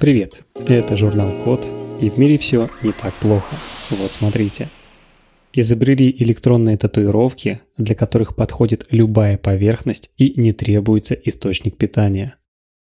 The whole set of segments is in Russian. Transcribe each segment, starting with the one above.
Привет, это журнал Код, и в мире все не так плохо. Вот смотрите. Изобрели электронные татуировки, для которых подходит любая поверхность и не требуется источник питания.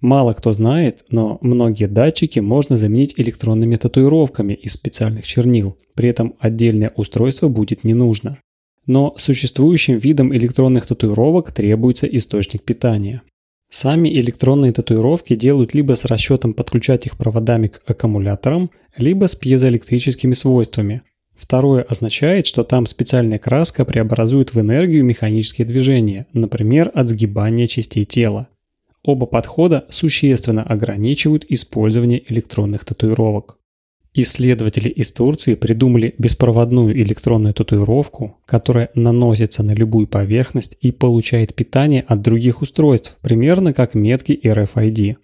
Мало кто знает, но многие датчики можно заменить электронными татуировками из специальных чернил, при этом отдельное устройство будет не нужно. Но существующим видам электронных татуировок требуется источник питания. Сами электронные татуировки делают либо с расчетом подключать их проводами к аккумуляторам, либо с пьезоэлектрическими свойствами. Второе означает, что там специальная краска преобразует в энергию механические движения, например, от сгибания частей тела. Оба подхода существенно ограничивают использование электронных татуировок. Исследователи из Турции придумали беспроводную электронную татуировку, которая наносится на любую поверхность и получает питание от других устройств, примерно как метки RFID.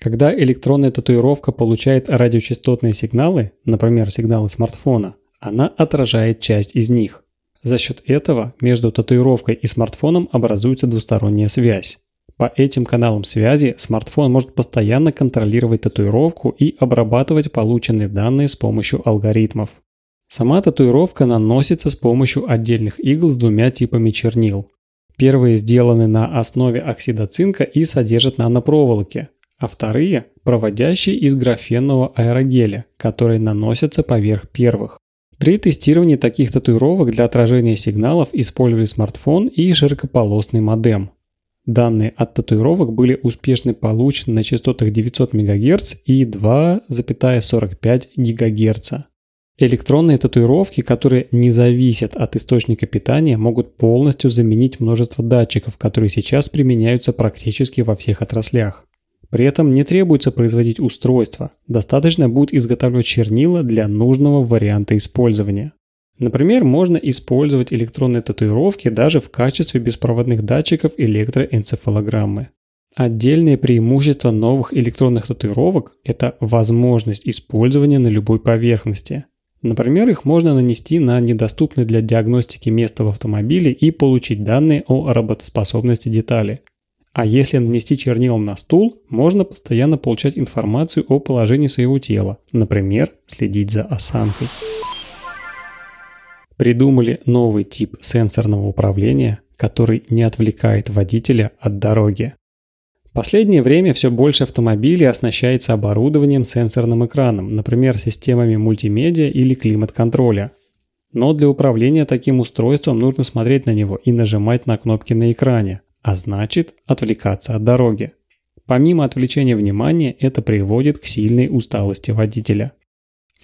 Когда электронная татуировка получает радиочастотные сигналы, например, сигналы смартфона, она отражает часть из них. За счет этого между татуировкой и смартфоном образуется двусторонняя связь. По этим каналам связи смартфон может постоянно контролировать татуировку и обрабатывать полученные данные с помощью алгоритмов. Сама татуировка наносится с помощью отдельных игл с двумя типами чернил. Первые сделаны на основе оксида цинка и содержат нанопроволоки, а вторые – проводящие из графенного аэрогеля, которые наносятся поверх первых. При тестировании таких татуировок для отражения сигналов использовали смартфон и широкополосный модем. Данные от татуировок были успешно получены на частотах 900 МГц и 2,45 ГГц. Электронные татуировки, которые не зависят от источника питания, могут полностью заменить множество датчиков, которые сейчас применяются практически во всех отраслях. При этом не требуется производить устройство, достаточно будет изготавливать чернила для нужного варианта использования. Например, можно использовать электронные татуировки даже в качестве беспроводных датчиков электроэнцефалограммы. Отдельное преимущество новых электронных татуировок – это возможность использования на любой поверхности. Например, их можно нанести на недоступное для диагностики место в автомобиле и получить данные о работоспособности детали. А если нанести чернила на стул, можно постоянно получать информацию о положении своего тела, например, следить за осанкой придумали новый тип сенсорного управления, который не отвлекает водителя от дороги. В последнее время все больше автомобилей оснащается оборудованием сенсорным экраном, например, системами мультимедиа или климат-контроля. Но для управления таким устройством нужно смотреть на него и нажимать на кнопки на экране, а значит отвлекаться от дороги. Помимо отвлечения внимания, это приводит к сильной усталости водителя.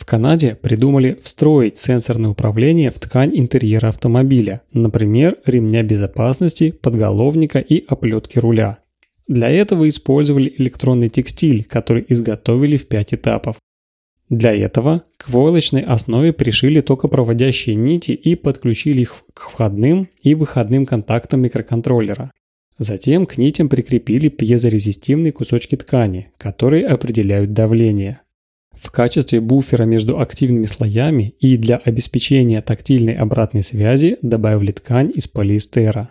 В Канаде придумали встроить сенсорное управление в ткань интерьера автомобиля, например, ремня безопасности, подголовника и оплетки руля. Для этого использовали электронный текстиль, который изготовили в 5 этапов. Для этого к войлочной основе пришили токопроводящие нити и подключили их к входным и выходным контактам микроконтроллера. Затем к нитям прикрепили пьезорезистивные кусочки ткани, которые определяют давление. В качестве буфера между активными слоями и для обеспечения тактильной обратной связи добавили ткань из полиэстера.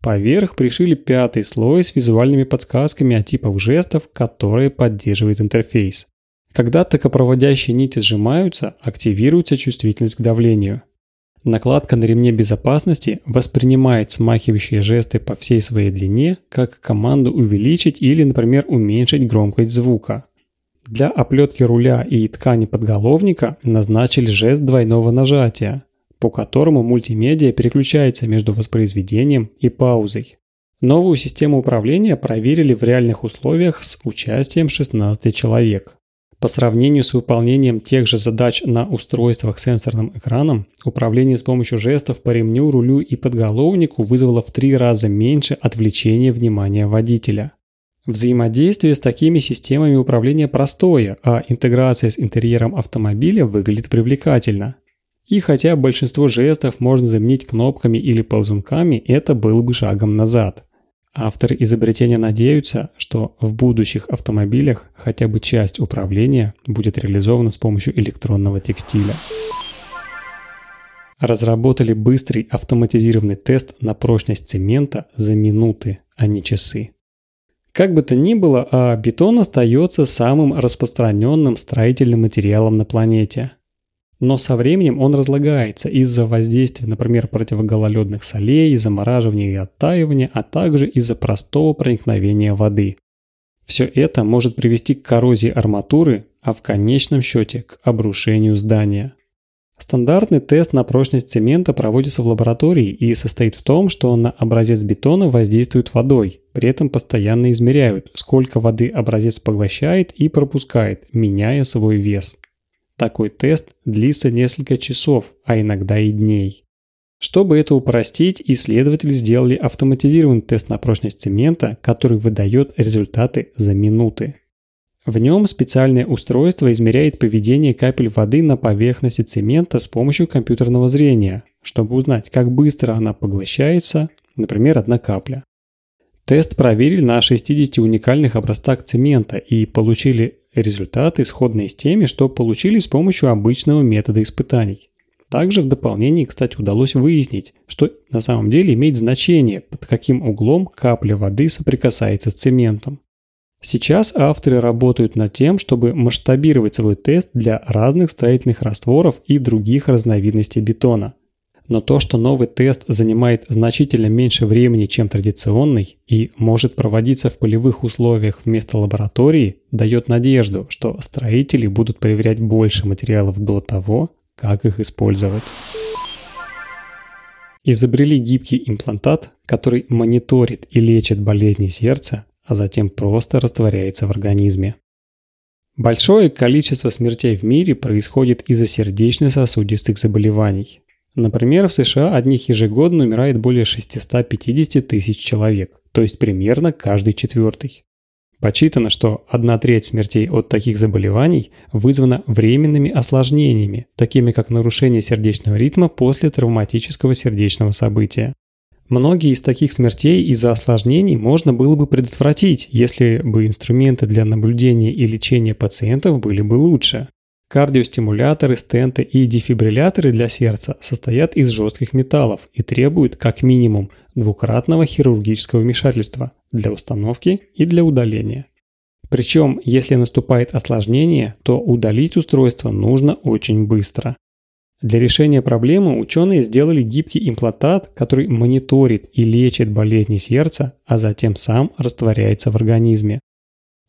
Поверх пришили пятый слой с визуальными подсказками о типах жестов, которые поддерживает интерфейс. Когда токопроводящие нити сжимаются, активируется чувствительность к давлению. Накладка на ремне безопасности воспринимает смахивающие жесты по всей своей длине как команду увеличить или, например, уменьшить громкость звука. Для оплетки руля и ткани подголовника назначили жест двойного нажатия, по которому мультимедиа переключается между воспроизведением и паузой. Новую систему управления проверили в реальных условиях с участием 16 человек. По сравнению с выполнением тех же задач на устройствах с сенсорным экраном, управление с помощью жестов по ремню, рулю и подголовнику вызвало в три раза меньше отвлечения внимания водителя. Взаимодействие с такими системами управления простое, а интеграция с интерьером автомобиля выглядит привлекательно. И хотя большинство жестов можно заменить кнопками или ползунками, это было бы шагом назад. Авторы изобретения надеются, что в будущих автомобилях хотя бы часть управления будет реализована с помощью электронного текстиля. Разработали быстрый автоматизированный тест на прочность цемента за минуты, а не часы. Как бы то ни было, а бетон остается самым распространенным строительным материалом на планете. Но со временем он разлагается из-за воздействия, например, противогололедных солей, замораживания и оттаивания, а также из-за простого проникновения воды. Все это может привести к коррозии арматуры, а в конечном счете к обрушению здания. Стандартный тест на прочность цемента проводится в лаборатории и состоит в том, что на образец бетона воздействует водой, при этом постоянно измеряют, сколько воды образец поглощает и пропускает, меняя свой вес. Такой тест длится несколько часов, а иногда и дней. Чтобы это упростить, исследователи сделали автоматизированный тест на прочность цемента, который выдает результаты за минуты. В нем специальное устройство измеряет поведение капель воды на поверхности цемента с помощью компьютерного зрения, чтобы узнать, как быстро она поглощается, например, одна капля. Тест проверили на 60 уникальных образцах цемента и получили результаты, сходные с теми, что получили с помощью обычного метода испытаний. Также в дополнении, кстати, удалось выяснить, что на самом деле имеет значение, под каким углом капля воды соприкасается с цементом. Сейчас авторы работают над тем, чтобы масштабировать свой тест для разных строительных растворов и других разновидностей бетона. Но то, что новый тест занимает значительно меньше времени, чем традиционный, и может проводиться в полевых условиях вместо лаборатории, дает надежду, что строители будут проверять больше материалов до того, как их использовать. Изобрели гибкий имплантат, который мониторит и лечит болезни сердца а затем просто растворяется в организме. Большое количество смертей в мире происходит из-за сердечно-сосудистых заболеваний. Например, в США одних ежегодно умирает более 650 тысяч человек, то есть примерно каждый четвертый. Почитано, что одна треть смертей от таких заболеваний вызвана временными осложнениями, такими как нарушение сердечного ритма после травматического сердечного события. Многие из таких смертей из-за осложнений можно было бы предотвратить, если бы инструменты для наблюдения и лечения пациентов были бы лучше. Кардиостимуляторы, стенты и дефибрилляторы для сердца состоят из жестких металлов и требуют как минимум двукратного хирургического вмешательства для установки и для удаления. Причем, если наступает осложнение, то удалить устройство нужно очень быстро. Для решения проблемы ученые сделали гибкий имплантат, который мониторит и лечит болезни сердца, а затем сам растворяется в организме.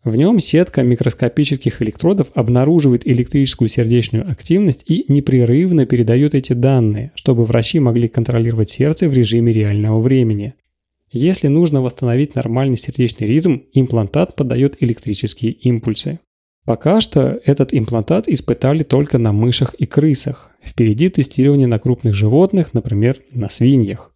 В нем сетка микроскопических электродов обнаруживает электрическую сердечную активность и непрерывно передает эти данные, чтобы врачи могли контролировать сердце в режиме реального времени. Если нужно восстановить нормальный сердечный ритм, имплантат подает электрические импульсы. Пока что этот имплантат испытали только на мышах и крысах, Впереди тестирование на крупных животных, например, на свиньях.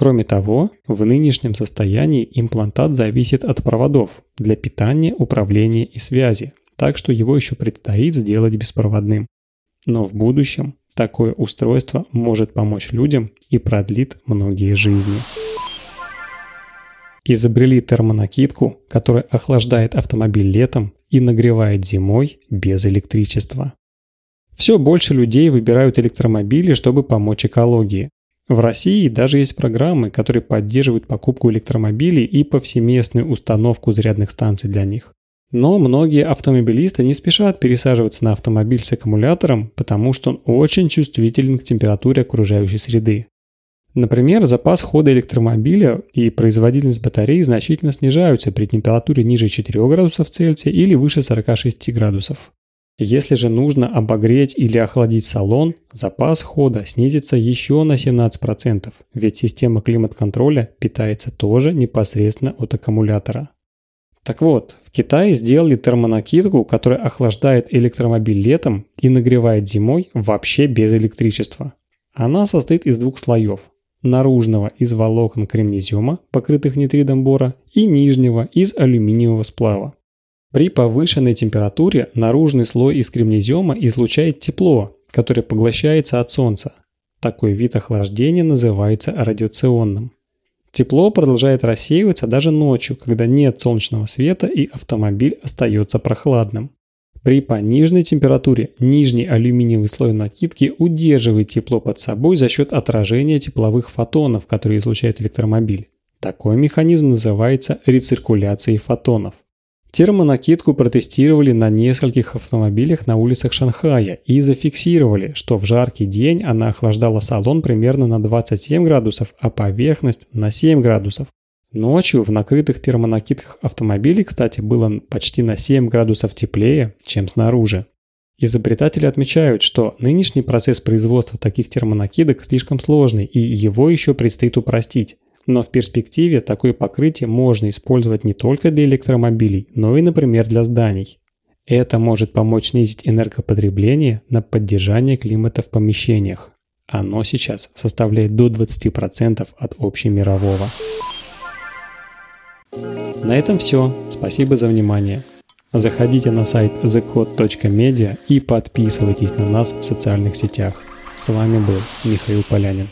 Кроме того, в нынешнем состоянии имплантат зависит от проводов для питания, управления и связи, так что его еще предстоит сделать беспроводным. Но в будущем такое устройство может помочь людям и продлит многие жизни. Изобрели термонакидку, которая охлаждает автомобиль летом и нагревает зимой без электричества. Все больше людей выбирают электромобили, чтобы помочь экологии. В России даже есть программы, которые поддерживают покупку электромобилей и повсеместную установку зарядных станций для них. Но многие автомобилисты не спешат пересаживаться на автомобиль с аккумулятором, потому что он очень чувствителен к температуре окружающей среды. Например, запас хода электромобиля и производительность батареи значительно снижаются при температуре ниже 4 градусов Цельсия или выше 46 градусов. Если же нужно обогреть или охладить салон, запас хода снизится еще на 17%, ведь система климат-контроля питается тоже непосредственно от аккумулятора. Так вот, в Китае сделали термонакидку, которая охлаждает электромобиль летом и нагревает зимой вообще без электричества. Она состоит из двух слоев. Наружного из волокон кремнезиума, покрытых нитридом бора, и нижнего из алюминиевого сплава. При повышенной температуре наружный слой из кремнезиума излучает тепло, которое поглощается от Солнца. Такой вид охлаждения называется радиационным. Тепло продолжает рассеиваться даже ночью, когда нет солнечного света и автомобиль остается прохладным. При пониженной температуре нижний алюминиевый слой накидки удерживает тепло под собой за счет отражения тепловых фотонов, которые излучает электромобиль. Такой механизм называется рециркуляцией фотонов. Термонакидку протестировали на нескольких автомобилях на улицах Шанхая и зафиксировали, что в жаркий день она охлаждала салон примерно на 27 градусов, а поверхность на 7 градусов. Ночью в накрытых термонакидках автомобилей, кстати, было почти на 7 градусов теплее, чем снаружи. Изобретатели отмечают, что нынешний процесс производства таких термонакидок слишком сложный и его еще предстоит упростить. Но в перспективе такое покрытие можно использовать не только для электромобилей, но и, например, для зданий. Это может помочь снизить энергопотребление на поддержание климата в помещениях. Оно сейчас составляет до 20% от общемирового. На этом все. Спасибо за внимание. Заходите на сайт thecode.media и подписывайтесь на нас в социальных сетях. С вами был Михаил Полянин.